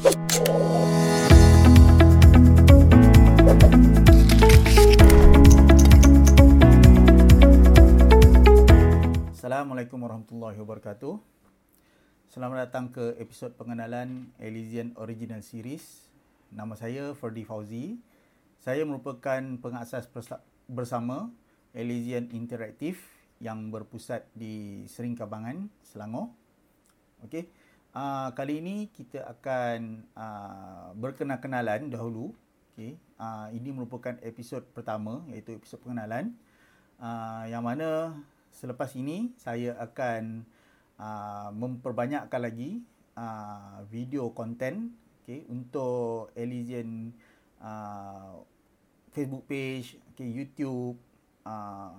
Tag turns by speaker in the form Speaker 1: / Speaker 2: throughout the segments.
Speaker 1: Assalamualaikum warahmatullahi wabarakatuh. Selamat datang ke episod pengenalan Elysian Original Series. Nama saya Ferdi Fauzi. Saya merupakan pengasas bersama Elysian Interactive yang berpusat di Seringkabangan, Selangor. Okey. Uh, kali ini kita akan uh, berkenal-kenalan dahulu. Okey. Uh, ini merupakan episod pertama iaitu episod pengenalan. Uh, yang mana selepas ini saya akan uh, memperbanyakkan lagi uh, video konten okay, untuk Elysian uh, Facebook page, okay, YouTube, uh,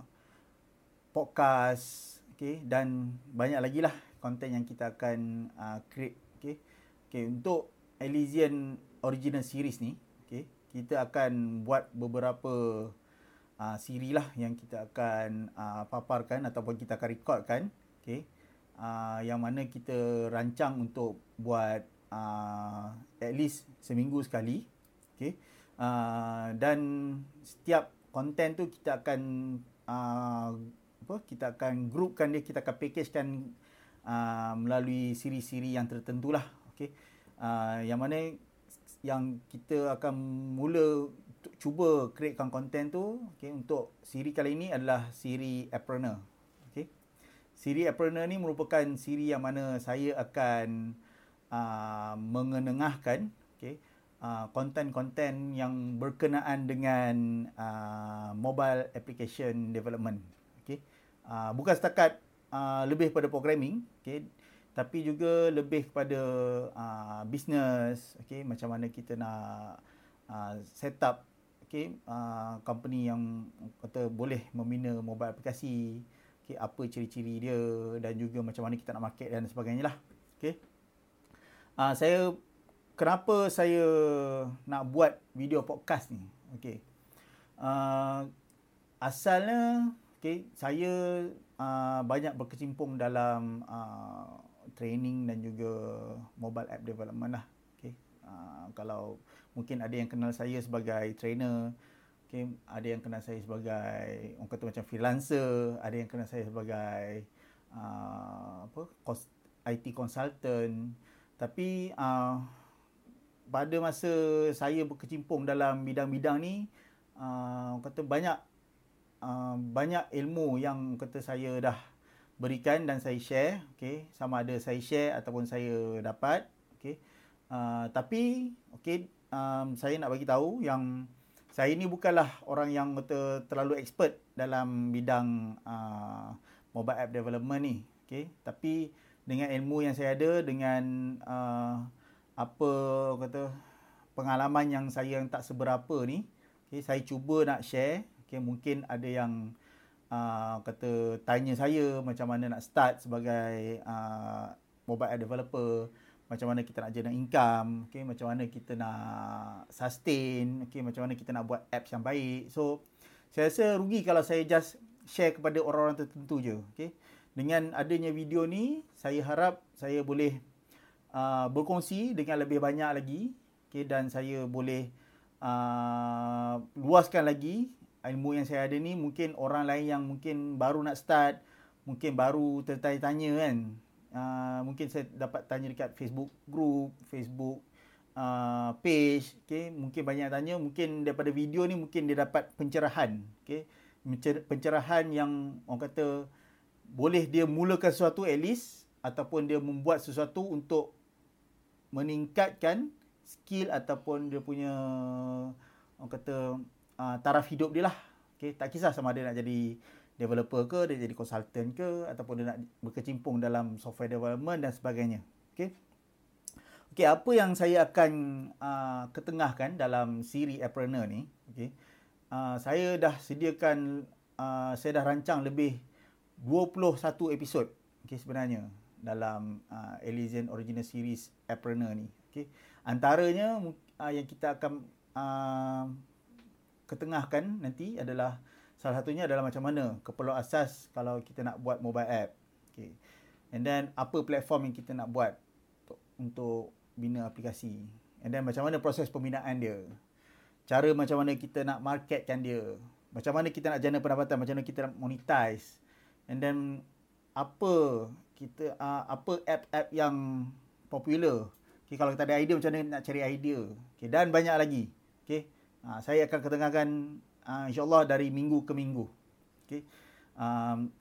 Speaker 1: podcast, okay, dan banyak lagi lah konten yang kita akan uh, create. Okay. Okay, untuk Elysian Original Series ni, okay, kita akan buat beberapa uh, siri lah yang kita akan uh, paparkan ataupun kita akan recordkan okay, uh, yang mana kita rancang untuk buat uh, at least seminggu sekali okay, uh, dan setiap konten tu kita akan uh, apa kita akan groupkan dia kita akan packagekan uh, melalui siri-siri yang tertentu lah okay. uh, yang mana yang kita akan mula cuba createkan konten tu okay, untuk siri kali ini adalah siri Appreneur. Okay. Siri Appreneur ni merupakan siri yang mana saya akan uh, mengenengahkan okay, uh, konten-konten yang berkenaan dengan uh, mobile application development. Okay. Uh, bukan setakat uh, lebih pada programming, okay, tapi juga lebih kepada uh, business, okay, macam mana kita nak uh, set up okay, uh, company yang kata boleh membina mobile aplikasi, okay, apa ciri-ciri dia dan juga macam mana kita nak market dan sebagainya lah. Okay. Uh, saya, kenapa saya nak buat video podcast ni? Okay. Uh, asalnya, okay, saya uh, banyak berkecimpung dalam uh, training dan juga mobile app development lah. Okay. Uh, kalau mungkin ada yang kenal saya sebagai trainer okay, ada yang kenal saya sebagai orang kata macam freelancer ada yang kenal saya sebagai uh, apa IT consultant tapi uh, pada masa saya berkecimpung dalam bidang-bidang ni uh, orang kata banyak uh, banyak ilmu yang kata saya dah berikan dan saya share okay, sama ada saya share ataupun saya dapat okay. uh, tapi okay, um, saya nak bagi tahu yang saya ni bukanlah orang yang betul terlalu expert dalam bidang uh, mobile app development ni. Okay. Tapi dengan ilmu yang saya ada, dengan uh, apa kata pengalaman yang saya yang tak seberapa ni, okay, saya cuba nak share. Okay, mungkin ada yang uh, kata tanya saya macam mana nak start sebagai uh, mobile app developer macam mana kita nak generate income, okay, macam mana kita nak sustain, okay, macam mana kita nak buat apps yang baik. So, saya rasa rugi kalau saya just share kepada orang-orang tertentu je. Okay. Dengan adanya video ni, saya harap saya boleh uh, berkongsi dengan lebih banyak lagi okay, dan saya boleh uh, luaskan lagi ilmu yang saya ada ni. Mungkin orang lain yang mungkin baru nak start, mungkin baru tertanya-tanya kan, uh, mungkin saya dapat tanya dekat Facebook group, Facebook uh, page, okay. mungkin banyak tanya, mungkin daripada video ni mungkin dia dapat pencerahan, okay. pencerahan yang orang kata boleh dia mulakan sesuatu at least ataupun dia membuat sesuatu untuk meningkatkan skill ataupun dia punya orang kata uh, taraf hidup dia lah. Okay. Tak kisah sama ada nak jadi developer ke, dia jadi consultant ke ataupun dia nak berkecimpung dalam software development dan sebagainya. Okey. Okey, apa yang saya akan uh, ketengahkan dalam siri Appreneur ni, okey. Uh, saya dah sediakan uh, saya dah rancang lebih 21 episod okey sebenarnya dalam uh, Elysian Original Series Appreneur ni. Okey. Antaranya uh, yang kita akan uh, ketengahkan nanti adalah Salah satunya adalah macam mana keperluan asas kalau kita nak buat mobile app. Okay. And then apa platform yang kita nak buat untuk, untuk bina aplikasi. And then macam mana proses pembinaan dia. Cara macam mana kita nak marketkan dia. Macam mana kita nak jana pendapatan, macam mana kita nak monetize. And then apa kita uh, apa app-app yang popular. Okay, kalau kita ada idea macam mana nak cari idea. Okay, dan banyak lagi. Okay, uh, saya akan ketengahkan uh, insyaAllah dari minggu ke minggu. Okay. Um,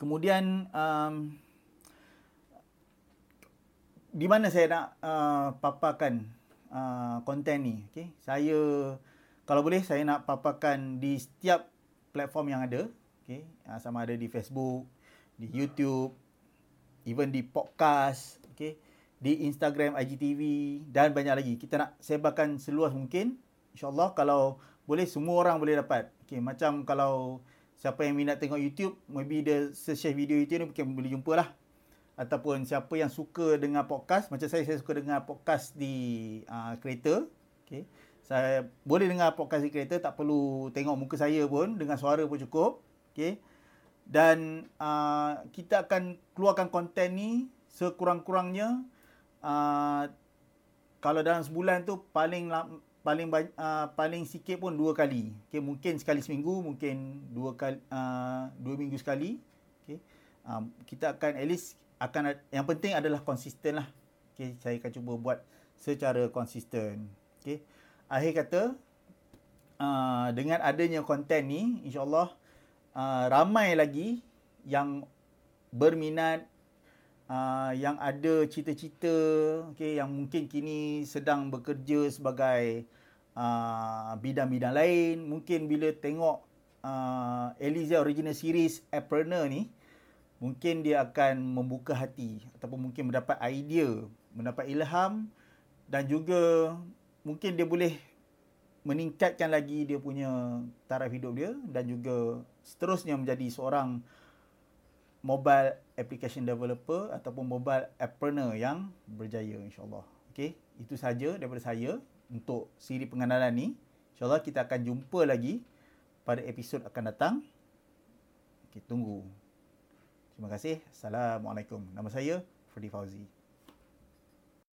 Speaker 1: kemudian um, di mana saya nak uh, paparkan uh, konten ni okay? saya kalau boleh saya nak paparkan di setiap platform yang ada okay? uh, sama ada di Facebook di YouTube even di podcast okay? di Instagram IGTV dan banyak lagi kita nak sebarkan seluas mungkin insyaallah kalau boleh semua orang boleh dapat. Okay? macam kalau siapa yang minat tengok YouTube maybe dia share video YouTube ni mungkin boleh jumpa lah. Ataupun siapa yang suka dengan podcast macam saya saya suka dengar podcast di uh, kereta. Okey saya boleh dengar podcast di kereta tak perlu tengok muka saya pun dengan suara pun cukup. Okey dan uh, kita akan keluarkan konten ni sekurang-kurangnya uh, kalau dalam sebulan tu paling paling uh, paling sikit pun dua kali okey mungkin sekali seminggu mungkin dua kali uh, dua minggu sekali okey um, kita akan at least akan yang penting adalah konsisten lah. Okay, saya akan cuba buat secara konsisten. Okay. Akhir kata, uh, dengan adanya konten ni, insyaAllah uh, ramai lagi yang berminat, uh, yang ada cita-cita, okay, yang mungkin kini sedang bekerja sebagai uh, bidang-bidang lain. Mungkin bila tengok uh, Elysia Original Series Appreneur ni, mungkin dia akan membuka hati ataupun mungkin mendapat idea, mendapat ilham dan juga mungkin dia boleh meningkatkan lagi dia punya taraf hidup dia dan juga seterusnya menjadi seorang mobile application developer ataupun mobile appreneur yang berjaya insyaAllah. Okay, itu saja daripada saya untuk siri pengenalan ni. InsyaAllah kita akan jumpa lagi pada episod akan datang. Okay, tunggu. Terima kasih. Assalamualaikum. Nama saya Freddy Fauzi.